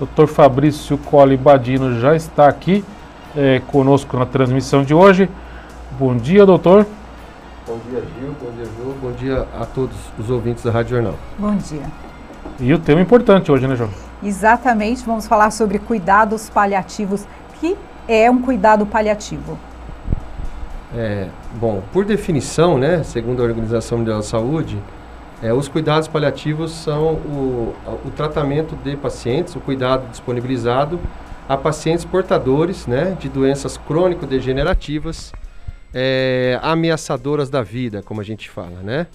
Dr. Fabrício Colli Badino já está aqui é, conosco na transmissão de hoje. Bom dia, doutor. Bom dia, Gil. Bom dia, Ju. Bom dia a todos os ouvintes da Rádio Jornal. Bom dia. E o tema importante hoje, né, João? Exatamente. Vamos falar sobre cuidados paliativos. que é um cuidado paliativo? É, bom, por definição, né, segundo a Organização Mundial da Saúde, é, os cuidados paliativos são o, o tratamento de pacientes, o cuidado disponibilizado a pacientes portadores né, de doenças crônico-degenerativas, é, ameaçadoras da vida, como a gente fala, né?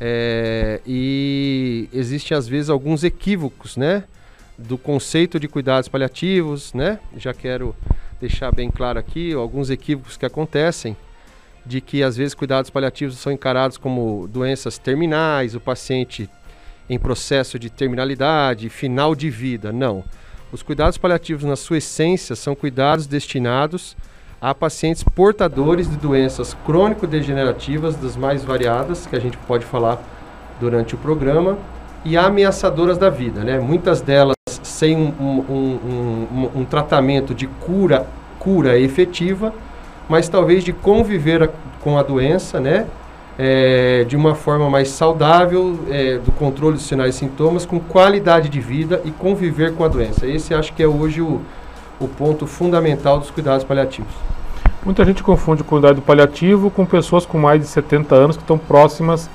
É, e existem às vezes alguns equívocos, né? Do conceito de cuidados paliativos, né? Já quero deixar bem claro aqui alguns equívocos que acontecem de que às vezes cuidados paliativos são encarados como doenças terminais, o paciente em processo de terminalidade, final de vida. Não. Os cuidados paliativos, na sua essência, são cuidados destinados a pacientes portadores de doenças crônico-degenerativas das mais variadas, que a gente pode falar durante o programa, e ameaçadoras da vida. Né? Muitas delas sem um, um, um, um tratamento de cura, cura efetiva, mas talvez de conviver a, com a doença, né? É, de uma forma mais saudável, é, do controle dos sinais e sintomas, com qualidade de vida e conviver com a doença. Esse acho que é hoje o, o ponto fundamental dos cuidados paliativos. Muita gente confunde o cuidado paliativo com pessoas com mais de 70 anos que estão próximas,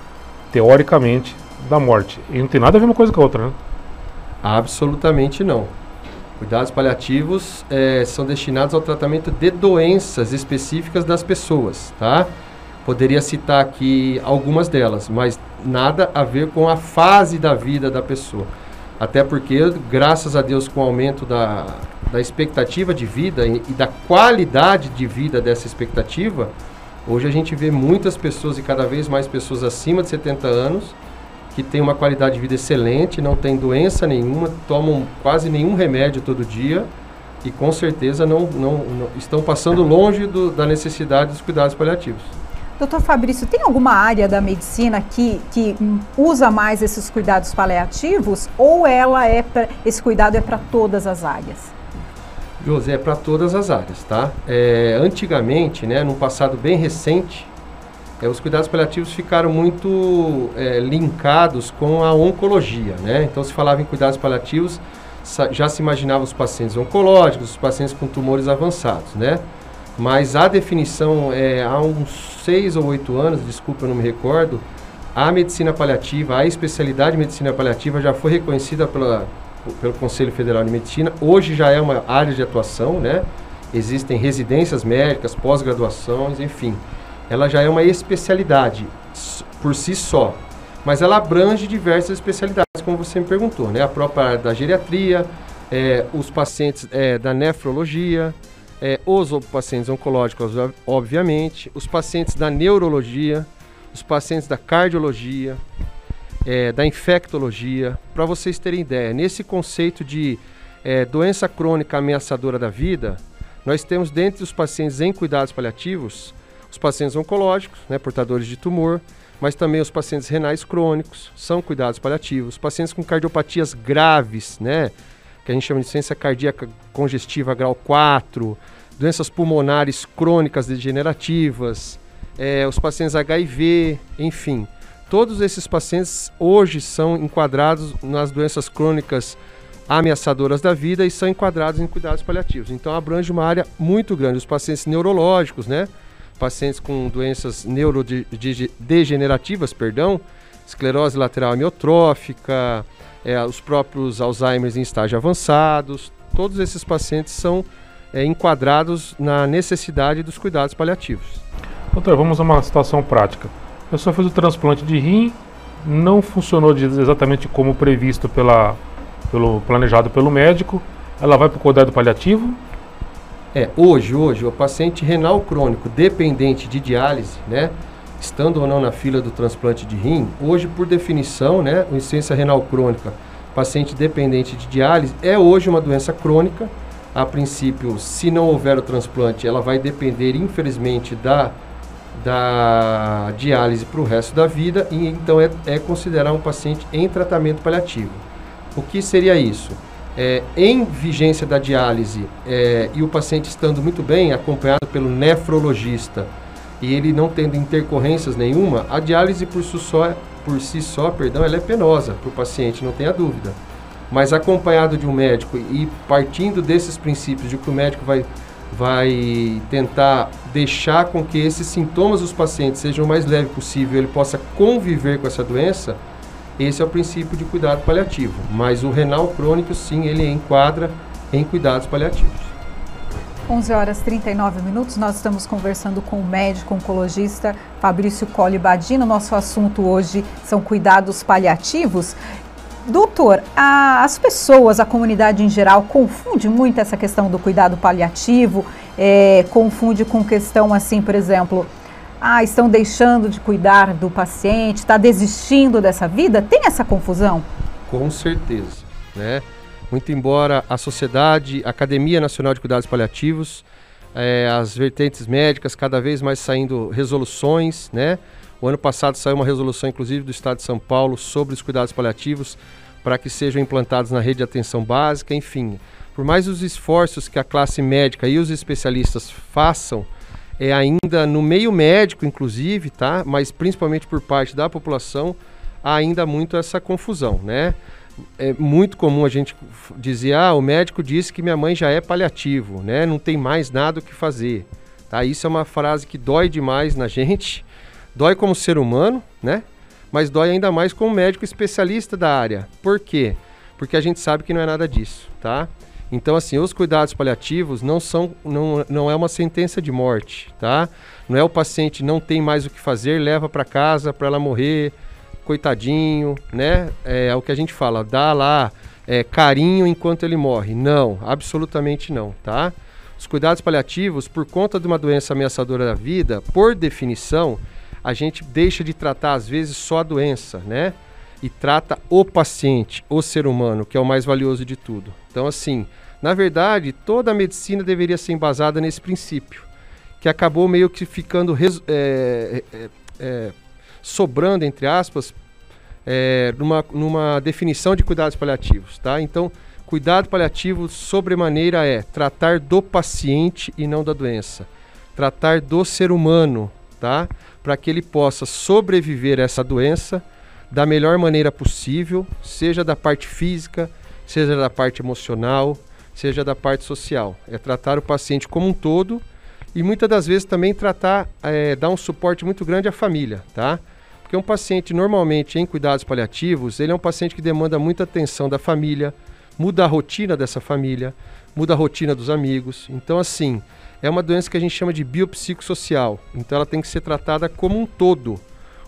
teoricamente, da morte. E não tem nada a ver uma coisa com a outra, né? Absolutamente não. Cuidados paliativos é, são destinados ao tratamento de doenças específicas das pessoas, tá? Poderia citar aqui algumas delas, mas nada a ver com a fase da vida da pessoa. Até porque, graças a Deus, com o aumento da, da expectativa de vida e, e da qualidade de vida dessa expectativa, hoje a gente vê muitas pessoas e cada vez mais pessoas acima de 70 anos que tem uma qualidade de vida excelente, não tem doença nenhuma, tomam quase nenhum remédio todo dia e com certeza não, não, não estão passando longe do, da necessidade dos cuidados paliativos. Doutor Fabrício, tem alguma área da medicina que, que usa mais esses cuidados paliativos ou ela é pra, esse cuidado é para todas as áreas? José, é para todas as áreas, tá? É, antigamente, né, num passado bem recente, é, os cuidados paliativos ficaram muito é, linkados com a oncologia, né? Então se falava em cuidados paliativos, já se imaginava os pacientes oncológicos, os pacientes com tumores avançados, né? Mas a definição, é, há uns seis ou oito anos, desculpa, eu não me recordo, a medicina paliativa, a especialidade de medicina paliativa já foi reconhecida pela, pelo Conselho Federal de Medicina. Hoje já é uma área de atuação, né? Existem residências médicas, pós-graduações, enfim ela já é uma especialidade por si só, mas ela abrange diversas especialidades, como você me perguntou, né? A própria área da geriatria, é, os pacientes é, da nefrologia, é, os pacientes oncológicos, obviamente, os pacientes da neurologia, os pacientes da cardiologia, é, da infectologia. Para vocês terem ideia, nesse conceito de é, doença crônica ameaçadora da vida, nós temos dentre os pacientes em cuidados paliativos os pacientes oncológicos, né, portadores de tumor, mas também os pacientes renais crônicos, são cuidados paliativos, pacientes com cardiopatias graves, né, que a gente chama de ciência cardíaca congestiva grau 4, doenças pulmonares crônicas degenerativas, é, os pacientes HIV, enfim. Todos esses pacientes hoje são enquadrados nas doenças crônicas ameaçadoras da vida e são enquadrados em cuidados paliativos. Então abrange uma área muito grande. Os pacientes neurológicos, né? Pacientes com doenças neurodegenerativas, perdão, esclerose lateral amiotrófica, é, os próprios Alzheimer em estágio avançados, todos esses pacientes são é, enquadrados na necessidade dos cuidados paliativos. Doutor, vamos a uma situação prática. A pessoa fez o transplante de rim, não funcionou de, exatamente como previsto pela, pelo planejado pelo médico, ela vai para o cuidado paliativo é, hoje, hoje, o paciente renal crônico dependente de diálise, né, estando ou não na fila do transplante de rim, hoje, por definição, né, insuficiência renal crônica, paciente dependente de diálise, é hoje uma doença crônica. A princípio, se não houver o transplante, ela vai depender, infelizmente, da, da diálise para o resto da vida e então é, é considerar um paciente em tratamento paliativo. O que seria isso? É, em vigência da diálise é, e o paciente estando muito bem, acompanhado pelo nefrologista, e ele não tendo intercorrências nenhuma, a diálise por si só, por si só perdão, ela é penosa para o paciente, não tenha dúvida. Mas acompanhado de um médico e partindo desses princípios de que o médico vai, vai tentar deixar com que esses sintomas dos pacientes sejam o mais leve possível, ele possa conviver com essa doença, esse é o princípio de cuidado paliativo. Mas o renal crônico, sim, ele enquadra em cuidados paliativos. 11 horas 39 minutos, nós estamos conversando com o médico oncologista Fabrício Colli Badino. Nosso assunto hoje são cuidados paliativos. Doutor, a, as pessoas, a comunidade em geral, confunde muito essa questão do cuidado paliativo, é, confunde com questão assim, por exemplo, ah, estão deixando de cuidar do paciente, está desistindo dessa vida? Tem essa confusão? Com certeza, né? Muito embora a sociedade, a Academia Nacional de Cuidados Paliativos, é, as vertentes médicas, cada vez mais saindo resoluções, né? O ano passado saiu uma resolução, inclusive, do Estado de São Paulo sobre os cuidados paliativos para que sejam implantados na rede de atenção básica, enfim. Por mais os esforços que a classe médica e os especialistas façam, é ainda no meio médico, inclusive, tá? Mas principalmente por parte da população, há ainda muito essa confusão, né? É muito comum a gente dizer, ah, o médico disse que minha mãe já é paliativo, né? Não tem mais nada o que fazer. Tá? Isso é uma frase que dói demais na gente, dói como ser humano, né? Mas dói ainda mais como médico especialista da área. Por quê? Porque a gente sabe que não é nada disso, tá? Então, assim, os cuidados paliativos não são, não, não é uma sentença de morte, tá? Não é o paciente não tem mais o que fazer, leva para casa para ela morrer, coitadinho, né? É, é, o que a gente fala, dá lá é, carinho enquanto ele morre. Não, absolutamente não, tá? Os cuidados paliativos, por conta de uma doença ameaçadora da vida, por definição, a gente deixa de tratar às vezes só a doença, né? E trata o paciente, o ser humano, que é o mais valioso de tudo. Então, assim, na verdade, toda a medicina deveria ser embasada nesse princípio, que acabou meio que ficando é, é, é, sobrando, entre aspas, é, numa, numa definição de cuidados paliativos, tá? Então, cuidado paliativo sobremaneira é tratar do paciente e não da doença, tratar do ser humano, tá? Para que ele possa sobreviver a essa doença da melhor maneira possível, seja da parte física, seja da parte emocional, seja da parte social. É tratar o paciente como um todo e muitas das vezes também tratar, é, dar um suporte muito grande à família, tá? Porque um paciente normalmente em cuidados paliativos, ele é um paciente que demanda muita atenção da família, muda a rotina dessa família, muda a rotina dos amigos. Então, assim, é uma doença que a gente chama de biopsicossocial. Então, ela tem que ser tratada como um todo.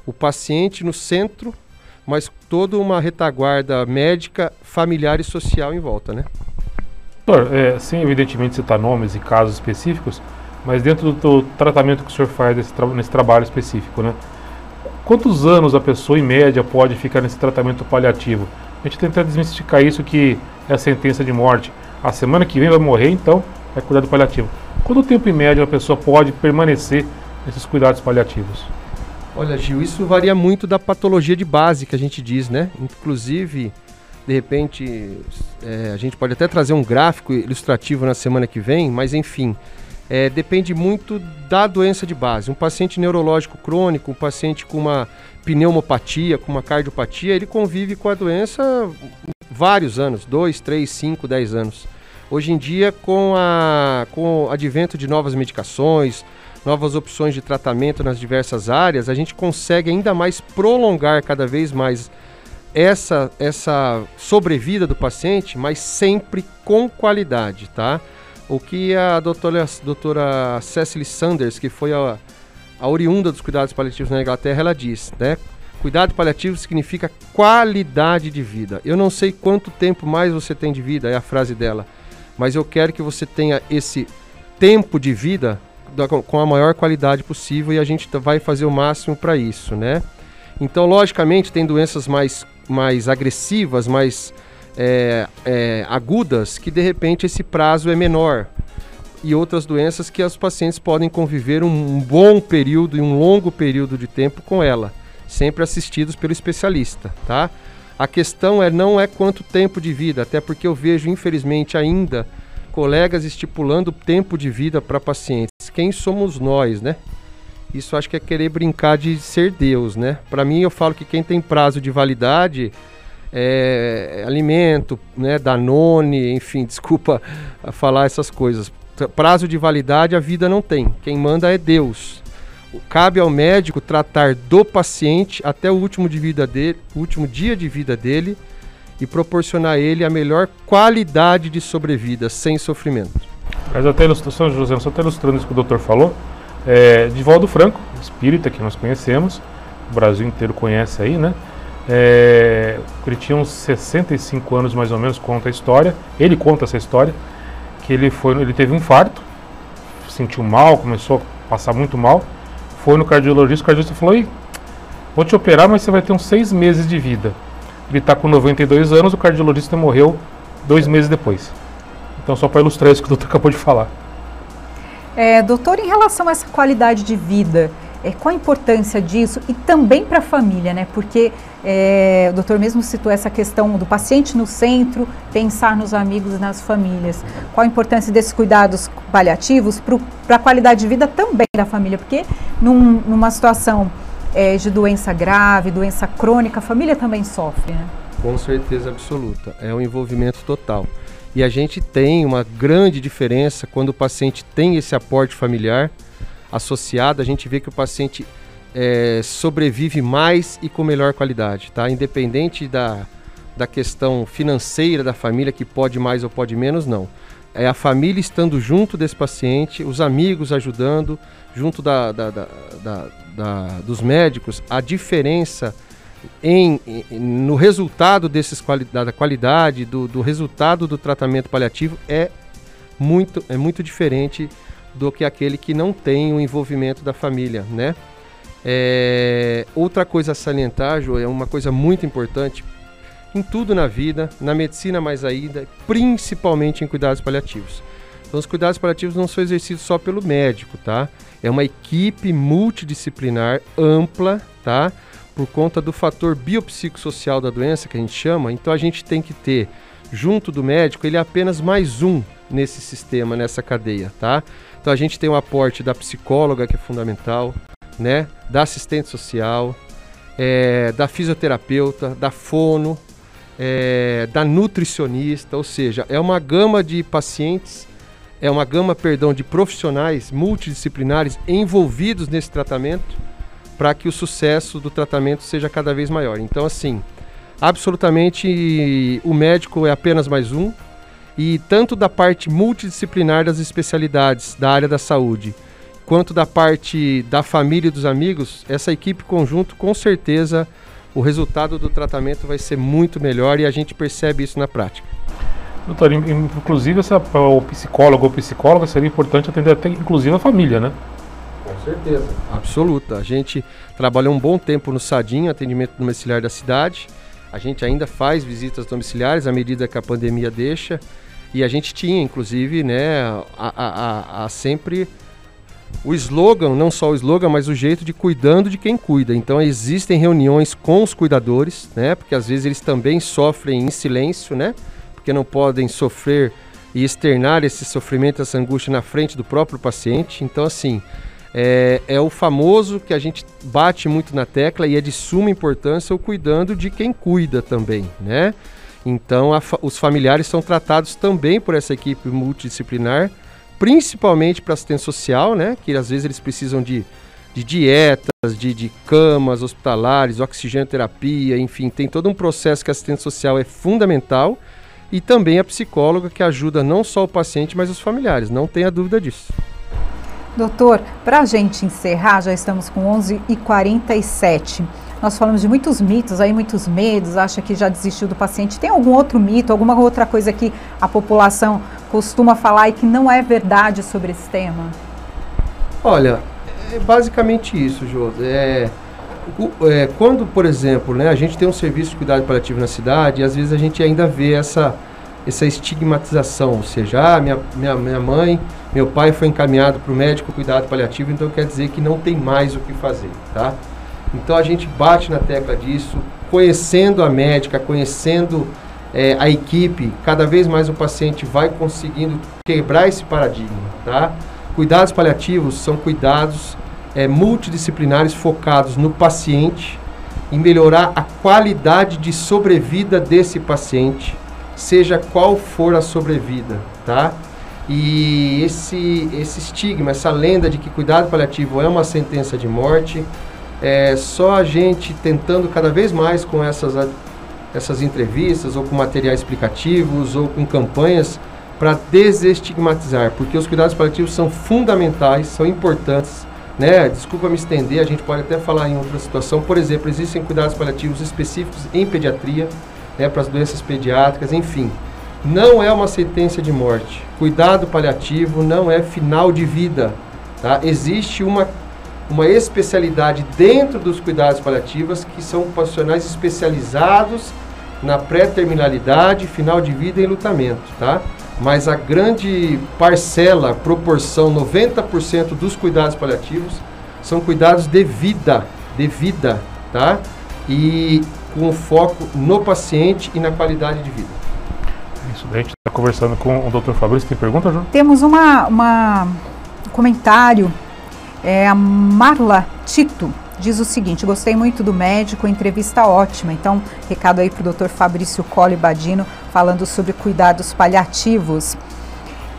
O paciente no centro mas toda uma retaguarda médica, familiar e social em volta, né? Doutor, é, sem evidentemente citar nomes e casos específicos, mas dentro do, tratamento que o senhor faz nesse trabalho específico, né? Quantos anos a pessoa, em média, pode ficar nesse tratamento paliativo? A gente tenta desmistificar isso que é a sentença de morte. A semana que vem vai morrer, então é cuidado paliativo. Quanto tempo, em média, a pessoa pode permanecer nesses cuidados paliativos? Olha, Gil, isso varia muito da patologia de base que a gente diz, né? Inclusive, de repente, é, a gente pode até trazer um gráfico ilustrativo na semana que vem, mas enfim, é, depende muito da doença de base. Um paciente neurológico crônico, um paciente com uma pneumopatia, com uma cardiopatia, ele convive com a doença vários anos, 2, 3, 5, 10 anos. Hoje em dia, com, a, com o advento de novas medicações, novas opções de tratamento nas diversas áreas, a gente consegue ainda mais prolongar cada vez mais essa, essa sobrevida do paciente, mas sempre com qualidade, tá? O que a doutora, doutora Cecily Sanders, que foi a, a oriunda dos cuidados paliativos na Inglaterra, ela diz, né? Cuidado paliativo significa qualidade de vida. Eu não sei quanto tempo mais você tem de vida, é a frase dela, mas eu quero que você tenha esse tempo de vida da, com a maior qualidade possível e a gente vai fazer o máximo para isso, né? Então, logicamente, tem doenças mais, mais agressivas, mais é, é, agudas, que de repente esse prazo é menor. E outras doenças que os pacientes podem conviver um bom período e um longo período de tempo com ela, sempre assistidos pelo especialista, tá? A questão é não é quanto tempo de vida, até porque eu vejo, infelizmente, ainda colegas estipulando tempo de vida para pacientes. Quem somos nós, né? Isso acho que é querer brincar de ser Deus, né? Para mim, eu falo que quem tem prazo de validade é alimento, né? Danone, enfim, desculpa falar essas coisas. Prazo de validade a vida não tem. Quem manda é Deus. Cabe ao médico tratar do paciente até o último, de vida dele, último dia de vida dele e proporcionar a ele a melhor qualidade de sobrevida, sem sofrimento. Mas até ilustração, José, só até ilustrando isso que o doutor falou, é, Divaldo Franco, espírita que nós conhecemos, o Brasil inteiro conhece aí, né? É, ele tinha uns 65 anos mais ou menos, conta a história. Ele conta essa história que ele foi, ele teve um infarto, sentiu mal, começou a passar muito mal, foi no cardiologista, o cardiologista falou: vou te operar, mas você vai ter uns seis meses de vida. Ele está com 92 anos, o cardiologista morreu dois meses depois. Então, só para ilustrar isso que o doutor acabou de falar. É, doutor, em relação a essa qualidade de vida, é, qual a importância disso e também para a família, né? Porque é, o doutor mesmo citou essa questão do paciente no centro, pensar nos amigos e nas famílias. Qual a importância desses cuidados paliativos para a qualidade de vida também da família? Porque num, numa situação é, de doença grave, doença crônica, a família também sofre, né? Com certeza absoluta. É um envolvimento total. E a gente tem uma grande diferença quando o paciente tem esse aporte familiar associado, a gente vê que o paciente é, sobrevive mais e com melhor qualidade, tá? Independente da, da questão financeira da família, que pode mais ou pode menos, não. É a família estando junto desse paciente, os amigos ajudando, junto da, da, da, da dos médicos, a diferença em, em, no resultado desses quali da qualidade, do, do, resultado do tratamento paliativo é muito, é muito diferente do que aquele que não tem o envolvimento da família, né? É, outra coisa a salientar, João, é uma coisa muito importante em tudo na vida, na medicina mais ainda, principalmente em cuidados paliativos. Então, os cuidados paliativos não são exercidos só pelo médico, tá? É uma equipe multidisciplinar ampla, tá? por conta do fator biopsicossocial da doença, que a gente chama, então a gente tem que ter, junto do médico, ele é apenas mais um nesse sistema, nessa cadeia, tá? Então a gente tem o aporte da psicóloga, que é fundamental, né? Da assistente social, é, da fisioterapeuta, da fono, é, da nutricionista, ou seja, é uma gama de pacientes, é uma gama, perdão, de profissionais multidisciplinares envolvidos nesse tratamento para que o sucesso do tratamento seja cada vez maior. Então, assim, absolutamente o médico é apenas mais um, e tanto da parte multidisciplinar das especialidades da área da saúde, quanto da parte da família e dos amigos, essa equipe conjunto, com certeza, o resultado do tratamento vai ser muito melhor e a gente percebe isso na prática. Doutor, inclusive essa, o psicólogo ou psicóloga seria importante atender até inclusive a família, né? certeza. Absoluta. A gente trabalhou um bom tempo no SADIM, atendimento domiciliar da cidade. A gente ainda faz visitas domiciliares à medida que a pandemia deixa. E a gente tinha, inclusive, né, a, a, a, sempre o slogan, não só o slogan, mas o jeito de cuidando de quem cuida. Então existem reuniões com os cuidadores, né? Porque às vezes eles também sofrem em silêncio, né? Porque não podem sofrer e externar esse sofrimento, essa angústia na frente do próprio paciente. Então, assim, é, é, o famoso que a gente bate muito na tecla e é de suma importância o cuidando de quem cuida também, né? Então fa os familiares são tratados também por essa equipe multidisciplinar, principalmente para assistência social, né? Que às vezes eles precisam de, de dietas, de, de camas hospitalares, oxigênio terapia, enfim, tem todo um processo que a assistência social é fundamental e também a psicóloga que ajuda não só o paciente, mas os familiares, não tenha dúvida disso. Doutor, para a gente encerrar, já estamos com 11h47. Nós falamos de muitos mitos, aí muitos medos, acha que já desistiu do paciente. Tem algum outro mito, alguma outra coisa que a população costuma falar e que não é verdade sobre esse tema? Olha, é basicamente isso, José. É, é, quando, por exemplo, né, a gente tem um serviço de cuidado paliativo na cidade, e às vezes a gente ainda vê essa essa estigmatização, ou seja, ah, minha, minha, minha mãe, meu pai foi encaminhado para o médico cuidado paliativo, então quer dizer que não tem mais o que fazer, tá? Então a gente bate na tecla disso, conhecendo a médica, conhecendo é, a equipe, cada vez mais o paciente vai conseguindo quebrar esse paradigma, tá? Cuidados paliativos são cuidados é, multidisciplinares focados no paciente, em melhorar a qualidade de sobrevida desse paciente, seja qual for a sobrevida, tá? E esse, esse estigma, essa lenda de que cuidado paliativo é uma sentença de morte, é só a gente tentando cada vez mais com essas, essas entrevistas, ou com materiais explicativos, ou com campanhas, para desestigmatizar, porque os cuidados paliativos são fundamentais, são importantes. Né? Desculpa me estender, a gente pode até falar em outra situação. Por exemplo, existem cuidados paliativos específicos em pediatria, né, para as doenças pediátricas, enfim. Não é uma sentença de morte. Cuidado paliativo não é final de vida. Tá? Existe uma, uma especialidade dentro dos cuidados paliativos que são profissionais especializados na pré-terminalidade, final de vida e lutamento. Tá? Mas a grande parcela, proporção, 90% dos cuidados paliativos são cuidados de vida, de vida, tá? E com foco no paciente e na qualidade de vida. Isso, a gente está conversando com o Dr. Fabrício. Tem pergunta, João? Temos uma, uma um comentário. É, a Marla Tito diz o seguinte: gostei muito do médico, entrevista ótima. Então, recado aí para o Dr. Fabrício Colli Badino, falando sobre cuidados paliativos.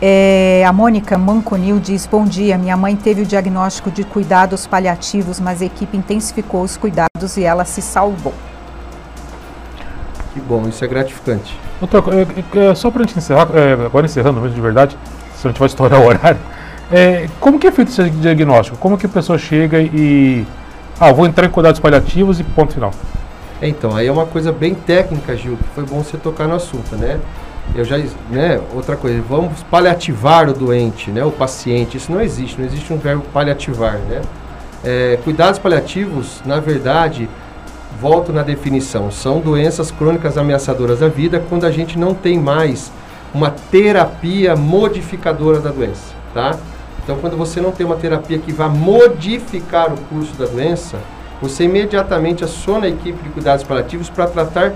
É, a Mônica Manconil diz: Bom dia, minha mãe teve o diagnóstico de cuidados paliativos, mas a equipe intensificou os cuidados e ela se salvou. Que bom, isso é gratificante. Doutor, é, é, só para a gente encerrar, é, agora encerrando mesmo de verdade, se a gente vai estourar o horário, é, como que é feito esse diagnóstico? Como que a pessoa chega e. Ah, vou entrar em cuidados paliativos e ponto final? Então, aí é uma coisa bem técnica, Gil, que foi bom você tocar no assunto, né? Eu já, né, outra coisa, vamos paliativar o doente, né, o paciente, isso não existe, não existe um verbo paliativar, né? É, cuidados paliativos, na verdade, volto na definição, são doenças crônicas ameaçadoras da vida quando a gente não tem mais uma terapia modificadora da doença, tá? Então, quando você não tem uma terapia que vá modificar o curso da doença, você imediatamente aciona a equipe de cuidados paliativos para tratar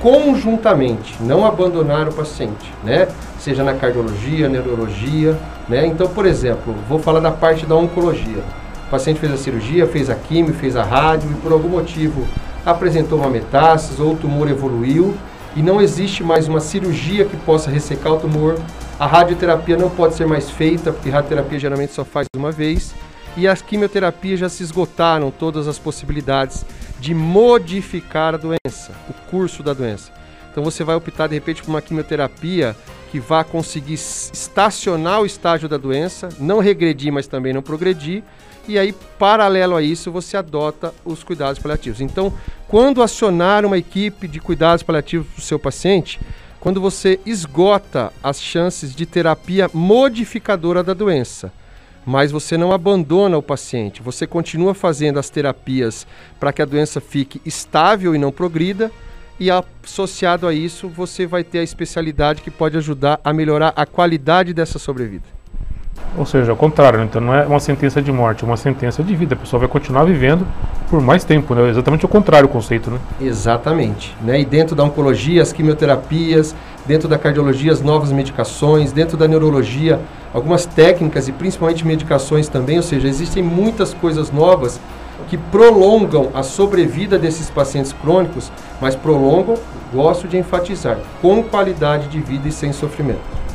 conjuntamente, não abandonar o paciente, né? Seja na cardiologia, neurologia, né? Então, por exemplo, vou falar da parte da oncologia. O paciente fez a cirurgia, fez a quimio, fez a rádio e por algum motivo apresentou uma metástase ou o tumor evoluiu e não existe mais uma cirurgia que possa ressecar o tumor. A radioterapia não pode ser mais feita, porque radioterapia geralmente só faz uma vez. E as quimioterapias já se esgotaram todas as possibilidades de modificar a doença, o curso da doença. Então você vai optar de repente por uma quimioterapia que vá conseguir estacionar o estágio da doença, não regredir, mas também não progredir, e aí, paralelo a isso, você adota os cuidados paliativos. Então, quando acionar uma equipe de cuidados paliativos para o seu paciente, quando você esgota as chances de terapia modificadora da doença, mas você não abandona o paciente, você continua fazendo as terapias para que a doença fique estável e não progrida, e associado a isso, você vai ter a especialidade que pode ajudar a melhorar a qualidade dessa sobrevida. Ou seja, ao contrário, então não é uma sentença de morte, é uma sentença de vida. A pessoa vai continuar vivendo por mais tempo, né? Exatamente o contrário o conceito, né? Exatamente. Né? E dentro da oncologia, as quimioterapias, dentro da cardiologia, as novas medicações, dentro da neurologia, algumas técnicas e principalmente medicações também, ou seja, existem muitas coisas novas que prolongam a sobrevida desses pacientes crônicos, mas prolongam, gosto de enfatizar, com qualidade de vida e sem sofrimento.